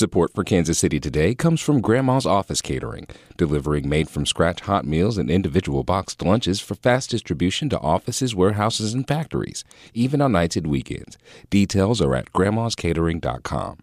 Support for Kansas City Today comes from Grandma's Office Catering, delivering made from scratch hot meals and individual boxed lunches for fast distribution to offices, warehouses, and factories, even on nights and weekends. Details are at grandmascatering.com.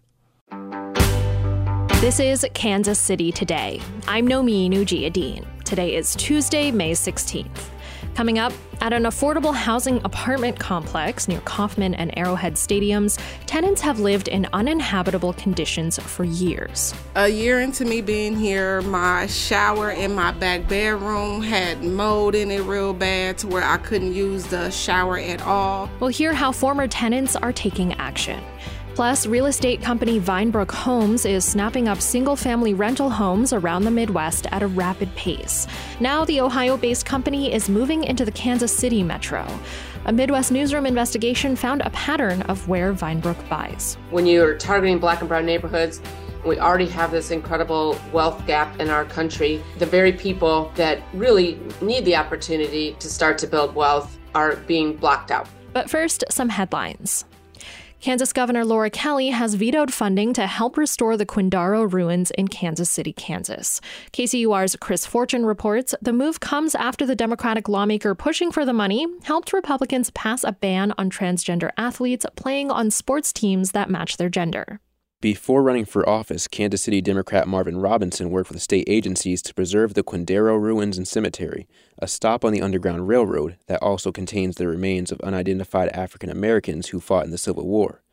This is Kansas City Today. I'm Nomin Ujiyediin Today is Tuesday, May 16th. Coming up, at an affordable housing apartment complex near Kauffman and Arrowhead stadiums, tenants have lived in uninhabitable conditions for years. A year into me being here, my shower in my back bedroom had mold in it real bad to where I couldn't use the shower at all. We'll hear how former tenants are taking action. Plus, real estate company Vinebrook Homes is snapping up single family rental homes around the Midwest at a rapid pace. Now, the Ohio based company is moving into the Kansas City metro. A Midwest newsroom investigation found a pattern of where Vinebrook buys. When you're targeting black and brown neighborhoods, we already have this incredible wealth gap in our country. The very people that really need the opportunity to start to build wealth are being blocked out. But first, some headlines. Kansas Governor Laura Kelly has vetoed funding to help restore the Quindaro ruins in Kansas City, Kansas. KCUR's Chris Fortune reports the move comes after the Democratic lawmaker pushing for the money helped Republicans pass a ban on transgender athletes playing on sports teams that match their gender. Before running for office, Kansas City Democrat Marvin Robinson worked with state agencies to preserve the Quindaro ruins and cemetery, a stop on the Underground Railroad that also contains the remains of unidentified African Americans who fought in the Civil War.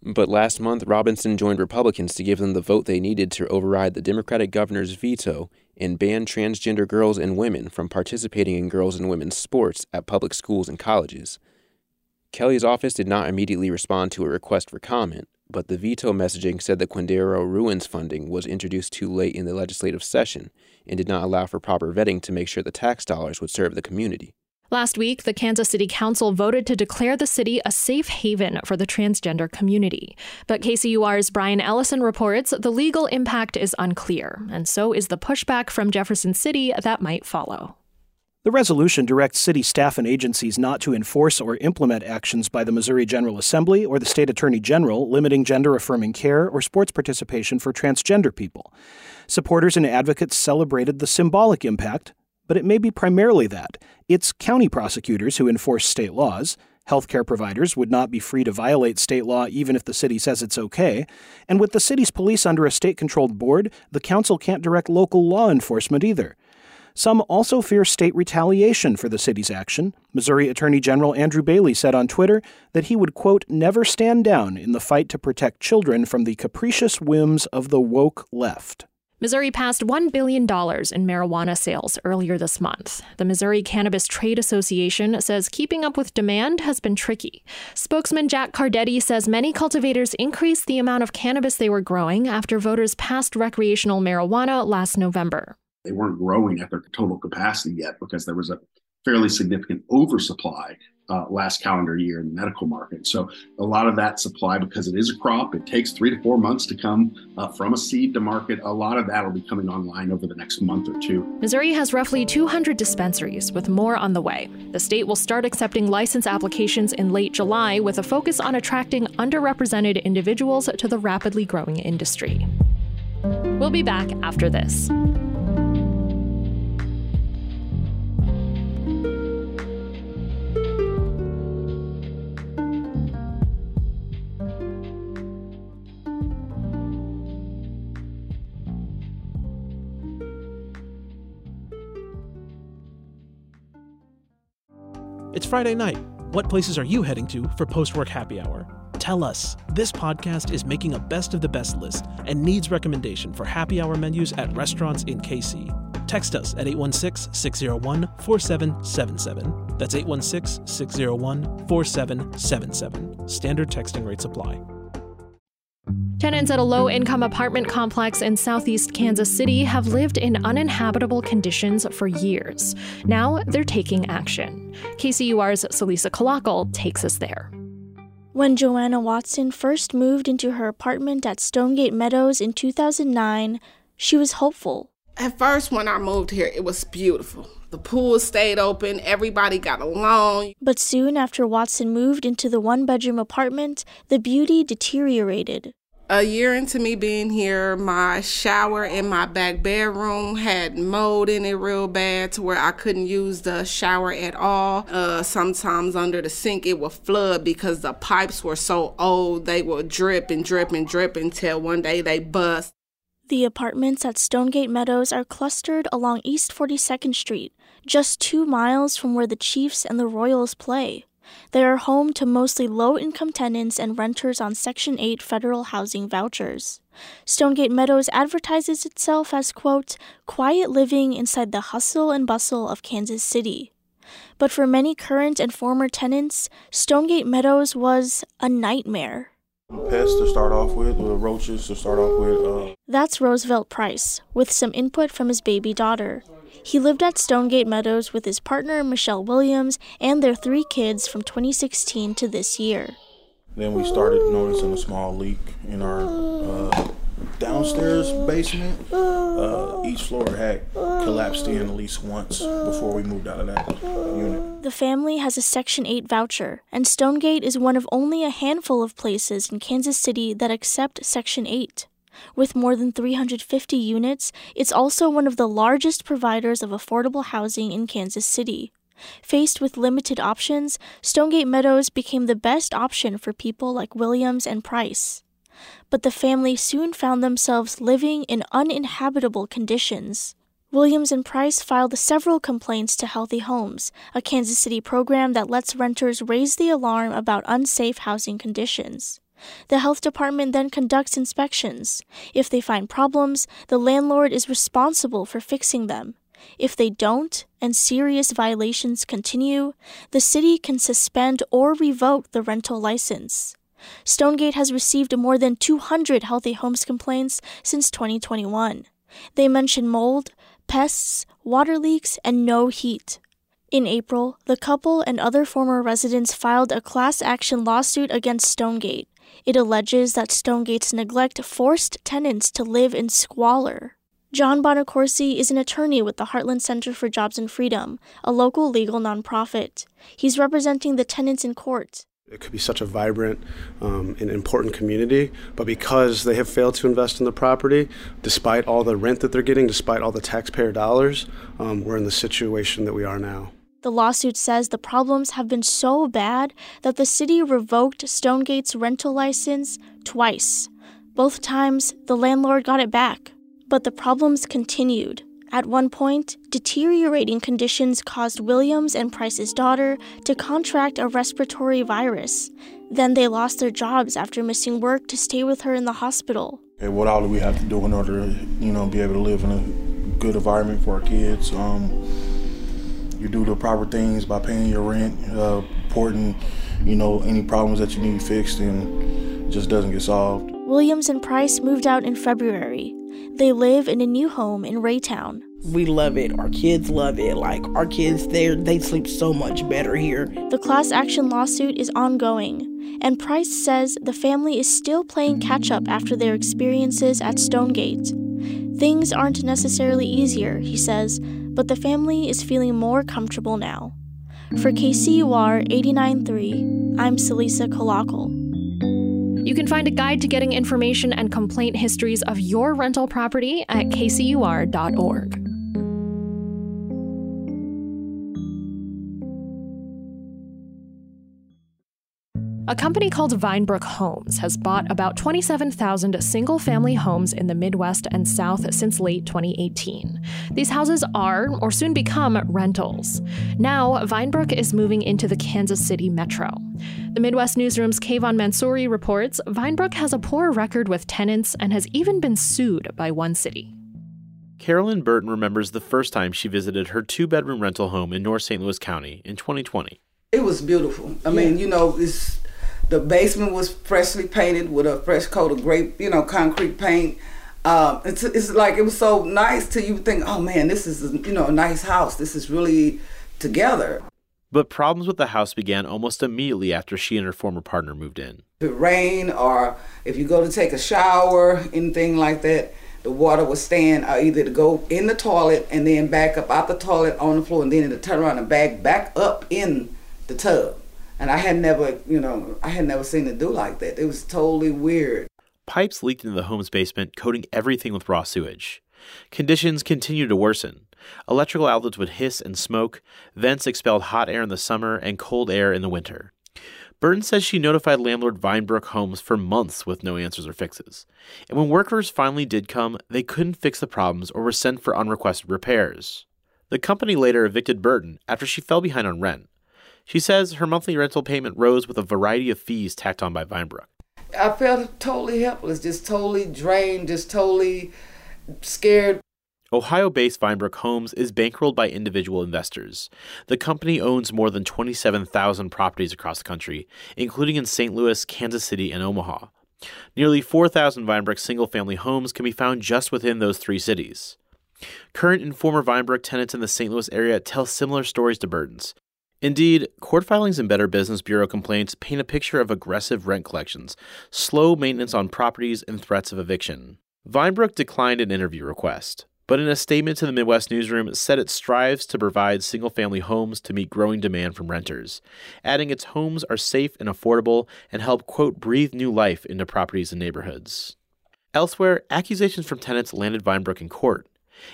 But last month, Robinson joined Republicans to give them the vote they needed to override the Democratic governor's veto and ban transgender girls and women from participating in girls and women's sports at public schools and colleges. Kelly's office did not immediately respond to a request for comment, but the veto messaging said the Quindaro ruins funding was introduced too late in the legislative session and did not allow for proper vetting to make sure the tax dollars would serve the community. Last week, the Kansas City Council voted to declare the city a safe haven for the transgender community. But KCUR's Brian Ellison reports the legal impact is unclear, and so is the pushback from Jefferson City that might follow. The resolution directs city staff and agencies not to enforce or implement actions by the Missouri General Assembly or the state attorney general limiting gender affirming care or sports participation for transgender people. Supporters and advocates celebrated the symbolic impact, but it may be primarily that. It's county prosecutors who enforce state laws. Healthcare providers would not be free to violate state law even if the city says it's okay. And with the city's police under a state controlled board, the council can't direct local law enforcement either. Some also fear state retaliation for the city's action. Missouri Attorney General Andrew Bailey said on Twitter that he would, quote, never stand down in the fight to protect children from the capricious whims of the woke left. Missouri passed $1 billion in marijuana sales earlier this month. The Missouri Cannabis Trade Association says keeping up with demand has been tricky. Spokesman Jack Cardetti says many cultivators increased the amount of cannabis they were growing after voters passed recreational marijuana last November. They weren't growing at their total capacity yet because there was a fairly significant oversupply uh, last calendar year in the medical market. So a lot of that supply, because it is a crop, it takes three to four months to come uh, from a seed to market. A lot of that will be coming online over the next month or two. Missouri has roughly 200 dispensaries, with more on the way. The state will start accepting license applications in late July, with a focus on attracting underrepresented individuals to the rapidly growing industry. We'll be back after this. Friday night. What places are you heading to for post work happy hour? Tell us. This podcast is making a best of the best list and needs recommendation for happy hour menus at restaurants in KC. Text us at 816 601 4777. That's 816 601 4777. Standard texting rates apply. Tenants at a low income apartment complex in southeast Kansas City have lived in uninhabitable conditions for years. Now they're taking action. KCUR's Celisa Calacal takes us there. When Joanna Watson first moved into her apartment at Stonegate Meadows in 2009, she was hopeful. At first, when I moved here, it was beautiful. The pool stayed open, everybody got along. But soon after Watson moved into the one bedroom apartment, the beauty deteriorated. A year into me being here, my shower in my back bedroom had mold in it real bad to where I couldn't use the shower at all. Uh, sometimes under the sink it would flood because the pipes were so old they would drip and drip and drip until one day they bust. The apartments at Stonegate Meadows are clustered along East 42nd Street, just two miles from where the Chiefs and the Royals play. They are home to mostly low income tenants and renters on Section 8 federal housing vouchers. Stonegate Meadows advertises itself as, quote, quiet living inside the hustle and bustle of Kansas City. But for many current and former tenants, Stonegate Meadows was a nightmare. Pests to start off with, or roaches to start off with. Uh... That's Roosevelt Price, with some input from his baby daughter. He lived at Stonegate Meadows with his partner, Michelle Williams, and their three kids from 2016 to this year. Then we started noticing a small leak in our uh, downstairs uh, basement. Uh, uh each floor had uh, collapsed in at least once before we moved out of that unit. The family has a Section 8 voucher, and Stonegate is one of only a handful of places in Kansas City that accept Section 8. With more than 350 units, it's also one of the largest providers of affordable housing in Kansas City. Faced with limited options, Stonegate Meadows became the best option for people like Williams and Price. But the family soon found themselves living in uninhabitable conditions. Williams and Price filed several complaints to Healthy Homes, a Kansas City program that lets renters raise the alarm about unsafe housing conditions. The health department then conducts inspections. If they find problems, the landlord is responsible for fixing them. If they don't, and serious violations continue, the city can suspend or revoke the rental license. Stonegate has received more than 200 healthy homes complaints since 2021. They mention mold, pests, water leaks, and no heat. In April, the couple and other former residents filed a class action lawsuit against Stonegate. It alleges that Stonegate's neglect forced tenants to live in squalor. John Bonacorsi is an attorney with the Heartland Center for Jobs and Freedom, a local legal nonprofit. He's representing the tenants in court. It could be such a vibrant um, and important community, but because they have failed to invest in the property, despite all the rent that they're getting, despite all the taxpayer dollars, um, we're in the situation that we are now. The lawsuit says the problems have been so bad that the city revoked Stonegate's rental license twice. Both times, the landlord got it back. But the problems continued. At one point, deteriorating conditions caused Williams and Price's daughter to contract a respiratory virus. Then they lost their jobs after missing work to stay with her in the hospital. Okay, what all do we have to do in order to, you know, be able to live in a good environment for our kids? Um, you do the proper things by paying your rent, uh, reporting, you know, any problems that you need fixed, and just doesn't get solved. Williams and Price moved out in February. They live in a new home in Raytown. We love it. Our kids love it. Like our kids, they they sleep so much better here. The class action lawsuit is ongoing, and Price says the family is still playing catch up after their experiences at Stonegate. Things aren't necessarily easier, he says, but the family is feeling more comfortable now. For KCUR 89.3, I'm Celisa Calacal. You can find a guide to getting information and complaint histories of your rental property at kcur.org. A company called Vinebrook Homes has bought about 27,000 single family homes in the Midwest and South since late 2018. These houses are, or soon become, rentals. Now, Vinebrook is moving into the Kansas City metro. The Midwest Newsroom's Kavahn Mansouri reports Vinebrook has a poor record with tenants and has even been sued by one city. Carolyn Burton remembers the first time she visited her two bedroom rental home in North St. Louis County in 2020. It was beautiful. I mean, you know, it's the basement was freshly painted with a fresh coat of grape, you know, concrete paint. Um, it's, it's like it was so nice to you think, oh man, this is you know a nice house. This is really together. But problems with the house began almost immediately after she and her former partner moved in. If it rained or if you go to take a shower, anything like that, the water would stand uh, either to go in the toilet and then back up out the toilet on the floor and then to turn around and back back up in the tub and I had never, you know, I had never seen it do like that. It was totally weird. Pipes leaked into the home's basement, coating everything with raw sewage. Conditions continued to worsen. Electrical outlets would hiss and smoke, vents expelled hot air in the summer and cold air in the winter. Burton says she notified landlord Vinebrook Homes for months with no answers or fixes. And when workers finally did come, they couldn't fix the problems or were sent for unrequested repairs. The company later evicted Burton after she fell behind on rent. She says her monthly rental payment rose with a variety of fees tacked on by Vinebrook. I felt totally helpless, just totally drained, just totally scared. Ohio based Vinebrook Homes is bankrolled by individual investors. The company owns more than 27,000 properties across the country, including in St. Louis, Kansas City, and Omaha. Nearly 4,000 Vinebrook single family homes can be found just within those three cities. Current and former Vinebrook tenants in the St. Louis area tell similar stories to Burton's. Indeed, court filings and Better Business Bureau complaints paint a picture of aggressive rent collections, slow maintenance on properties, and threats of eviction. Vinebrook declined an interview request, but in a statement to the Midwest Newsroom said it strives to provide single family homes to meet growing demand from renters, adding its homes are safe and affordable and help, quote, breathe new life into properties and neighborhoods. Elsewhere, accusations from tenants landed Vinebrook in court.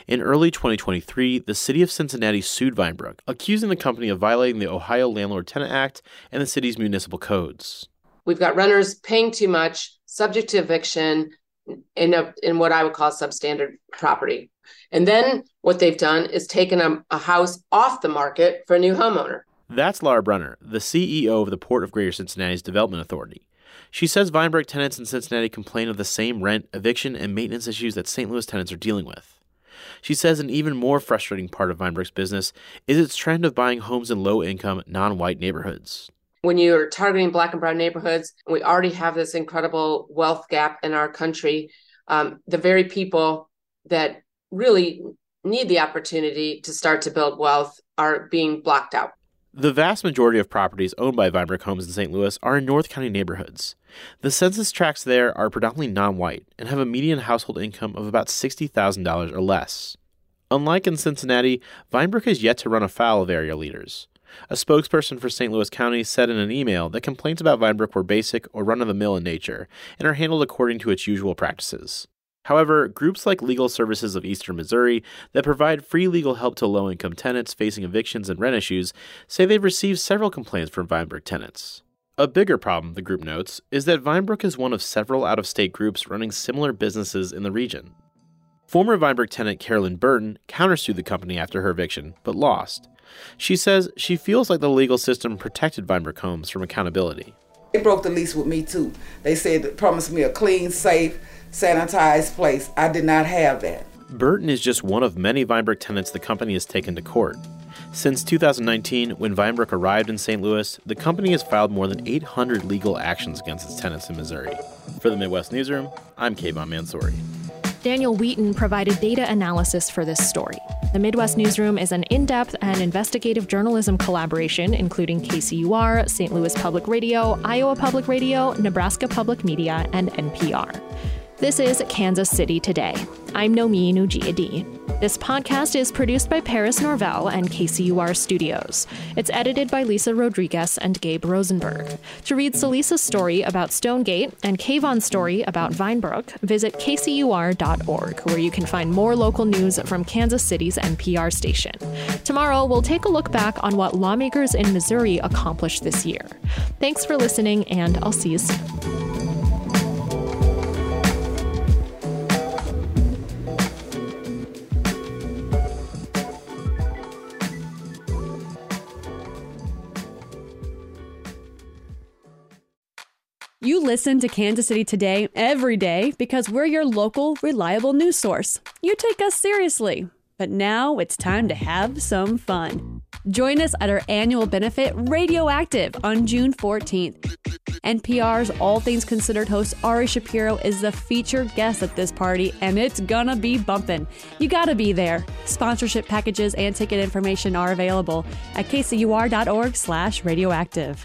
In early 2023, the city of Cincinnati sued Vinebrook, accusing the company of violating the Ohio Landlord Tenant Act and the city's municipal codes. We've got renters paying too much, subject to eviction in a, in what I would call substandard property. And then what they've done is taken a, a house off the market for a new homeowner. That's Laura Brunner, the CEO of the Port of Greater Cincinnati's Development Authority. She says Vinebrook tenants in Cincinnati complain of the same rent, eviction, and maintenance issues that St. Louis tenants are dealing with. She says an even more frustrating part of Vinebrook's business is its trend of buying homes in low income, non white neighborhoods. When you're targeting black and brown neighborhoods, we already have this incredible wealth gap in our country. Um, the very people that really need the opportunity to start to build wealth are being blocked out. The vast majority of properties owned by Vinebrook Homes in St. Louis are in North County neighborhoods. The census tracts there are predominantly non white and have a median household income of about $60,000 or less. Unlike in Cincinnati, Vinebrook has yet to run afoul of area leaders. A spokesperson for St. Louis County said in an email that complaints about Vinebrook were basic or run of the mill in nature and are handled according to its usual practices. However, groups like Legal Services of Eastern Missouri that provide free legal help to low income tenants facing evictions and rent issues say they've received several complaints from Vinebrook tenants. A bigger problem, the group notes, is that Vinebrook is one of several out of state groups running similar businesses in the region. Former Vinebrook tenant Carolyn Burton countersued the company after her eviction, but lost. She says she feels like the legal system protected Vinebrook Homes from accountability. They broke the lease with me too. They said, promised me a clean, safe, sanitized place. I did not have that. Burton is just one of many Vinebrook tenants the company has taken to court. Since 2019, when Vinebrook arrived in St. Louis, the company has filed more than 800 legal actions against its tenants in Missouri. For the Midwest Newsroom, I'm Kavahn Mansouri. Daniel Wheaton provided data analysis for this story. The Midwest Newsroom is an in depth and investigative journalism collaboration including KCUR, St. Louis Public Radio, Iowa Public Radio, Nebraska Public Media, and NPR. This is Kansas City Today. I'm Nomin Ujiyediin. This podcast is produced by Paris Norvell and KCUR Studios. It's edited by Lisa Rodriguez and Gabe Rosenberg. To read Celisa's story about Stonegate and Kavahn's story about Vinebrook, visit kcur.org, where you can find more local news from Kansas City's NPR station. Tomorrow, we'll take a look back on what lawmakers in Missouri accomplished this year. Thanks for listening, and I'll see you soon. Listen to Kansas City Today every day because we're your local, reliable news source. You take us seriously. But now it's time to have some fun. Join us at our annual benefit Radioactive on June 14th. NPR's All Things Considered host Ari Shapiro is the featured guest at this party, and it's gonna be bumpin'. You gotta be there. Sponsorship packages and ticket information are available at kcur.org slash radioactive.